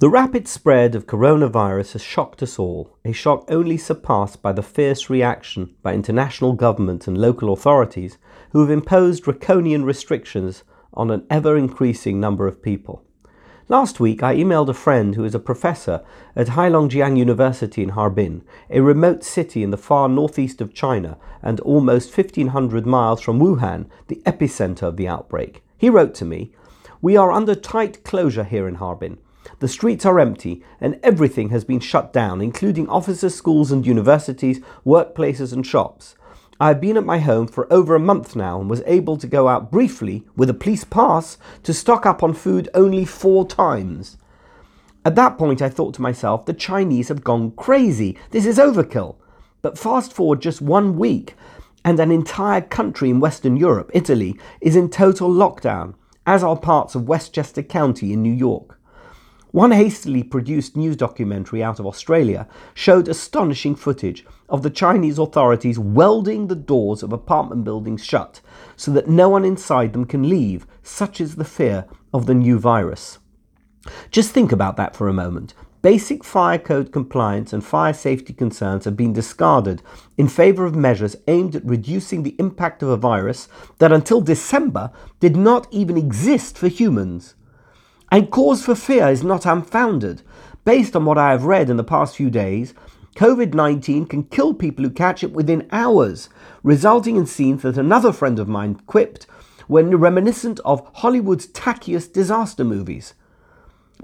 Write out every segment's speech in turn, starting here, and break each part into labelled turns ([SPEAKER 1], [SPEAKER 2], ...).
[SPEAKER 1] The rapid spread of coronavirus has shocked us all, a shock only surpassed by the fierce reaction by international governments and local authorities who have imposed draconian restrictions on an ever increasing number of people. Last week, I emailed a friend who is a professor at Heilongjiang University in Harbin, a remote city in the far northeast of China and almost 1500 miles from Wuhan, the epicenter of the outbreak. He wrote to me, We are under tight closure here in Harbin. The streets are empty and everything has been shut down, including offices, schools, and universities, workplaces, and shops. I have been at my home for over a month now and was able to go out briefly with a police pass to stock up on food only four times. At that point, I thought to myself, the Chinese have gone crazy. This is overkill. But fast forward just one week, and an entire country in Western Europe, Italy, is in total lockdown, as are parts of Westchester County in New York. One hastily produced news documentary out of Australia showed astonishing footage of the Chinese authorities welding the doors of apartment buildings shut so that no one inside them can leave. Such is the fear of the new virus. Just think about that for a moment. Basic fire code compliance and fire safety concerns have been discarded in favour of measures aimed at reducing the impact of a virus that until December did not even exist for humans. And cause for fear is not unfounded. Based on what I have read in the past few days, COVID 19 can kill people who catch it within hours, resulting in scenes that another friend of mine quipped were reminiscent of Hollywood's tackiest disaster movies.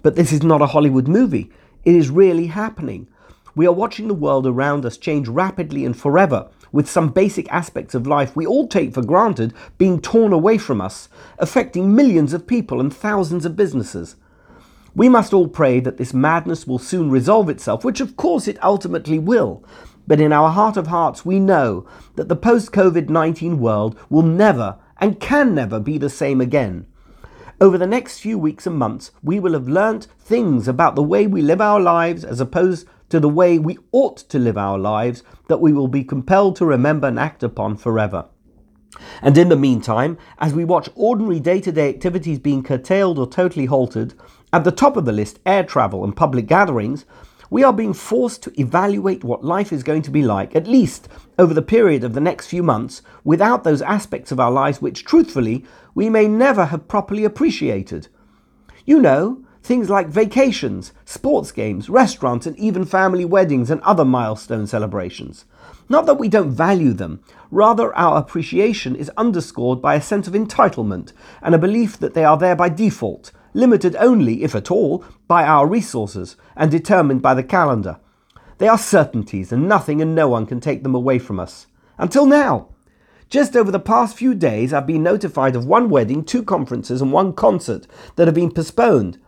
[SPEAKER 1] But this is not a Hollywood movie, it is really happening. We are watching the world around us change rapidly and forever, with some basic aspects of life we all take for granted being torn away from us, affecting millions of people and thousands of businesses. We must all pray that this madness will soon resolve itself, which of course it ultimately will. But in our heart of hearts, we know that the post COVID 19 world will never and can never be the same again. Over the next few weeks and months, we will have learnt things about the way we live our lives as opposed to the way we ought to live our lives that we will be compelled to remember and act upon forever. And in the meantime, as we watch ordinary day to day activities being curtailed or totally halted, at the top of the list, air travel and public gatherings, we are being forced to evaluate what life is going to be like, at least over the period of the next few months, without those aspects of our lives which, truthfully, we may never have properly appreciated. You know, Things like vacations, sports games, restaurants, and even family weddings and other milestone celebrations. Not that we don't value them, rather, our appreciation is underscored by a sense of entitlement and a belief that they are there by default, limited only, if at all, by our resources and determined by the calendar. They are certainties, and nothing and no one can take them away from us. Until now. Just over the past few days, I've been notified of one wedding, two conferences, and one concert that have been postponed,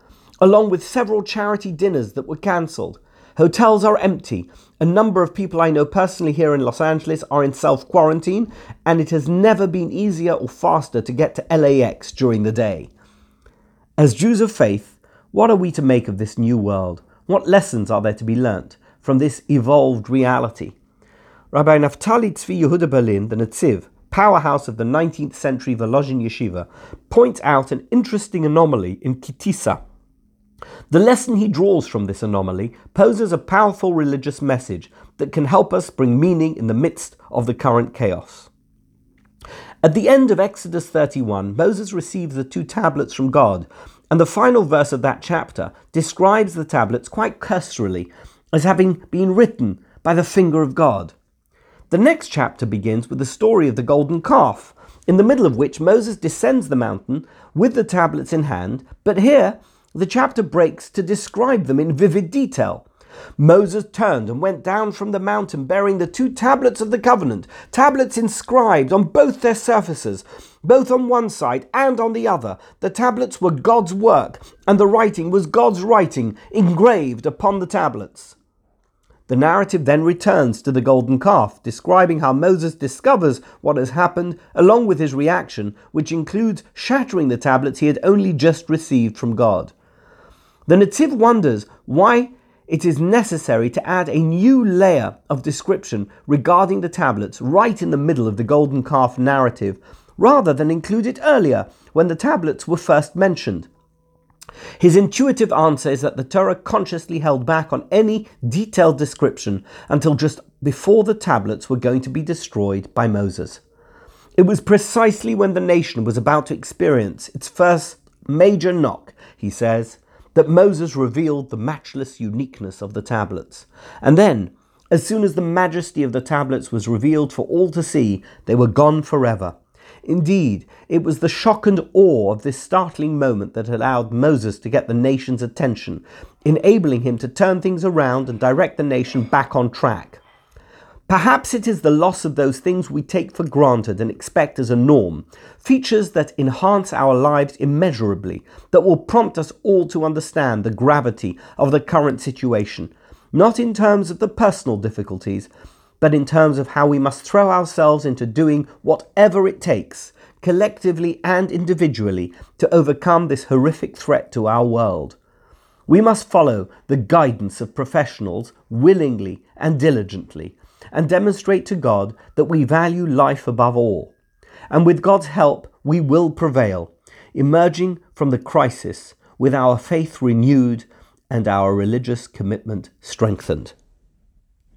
[SPEAKER 1] along with several charity dinners that were cancelled. Hotels are empty. A number of people I know personally here in Los Angeles are in self quarantine, and it has never been easier or faster to get to LAX during the day. As Jews of faith, what are we to make of this new world? What lessons are there to be learnt from this evolved reality? Rabbi Naftali Tzvi Yehuda Berlin, the Netziv, powerhouse of the 19th century Volozhin Yeshiva, points out an interesting anomaly in Ki Tisa, the lesson he draws from this anomaly poses a powerful religious message that can help us bring meaning in the midst of the current chaos. At the end of Exodus 31, Moses receives the two tablets from God, and the final verse of that chapter describes the tablets quite cursorily as having been written by the finger of God. The next chapter begins with the story of the golden calf, in the middle of which Moses descends the mountain with the tablets in hand, but here the chapter breaks to describe them in vivid detail. Moses turned and went down from the mountain bearing the two tablets of the covenant, tablets inscribed on both their surfaces, both on one side and on the other. The tablets were God's work, and the writing was God's writing engraved upon the tablets. The narrative then returns to the golden calf, describing how Moses discovers what has happened, along with his reaction, which includes shattering the tablets he had only just received from God. The Netziv wonders why it is necessary to add a new layer of description regarding the tablets right in the middle of the golden calf narrative, rather than include it earlier when the tablets were first mentioned. His intuitive answer is that the Torah consciously held back on any detailed description until just before the tablets were going to be destroyed by Moses. It was precisely when the nation was about to experience its first major knock, he says, that Moses revealed the matchless uniqueness of the tablets. And then, as soon as the majesty of the tablets was revealed for all to see, they were gone forever. Indeed, it was the shock and awe of this startling moment that allowed Moses to get the nation's attention, enabling him to turn things around and direct the nation back on track. Perhaps it is the loss of those things we take for granted and expect as a norm, features that enhance our lives immeasurably, that will prompt us all to understand the gravity of the current situation, not in terms of the personal difficulties, but in terms of how we must throw ourselves into doing whatever it takes, collectively and individually, to overcome this horrific threat to our world. We must follow the guidance of professionals willingly and diligently, and demonstrate to God that we value life above all. And with God's help, we will prevail, emerging from the crisis with our faith renewed and our religious commitment strengthened.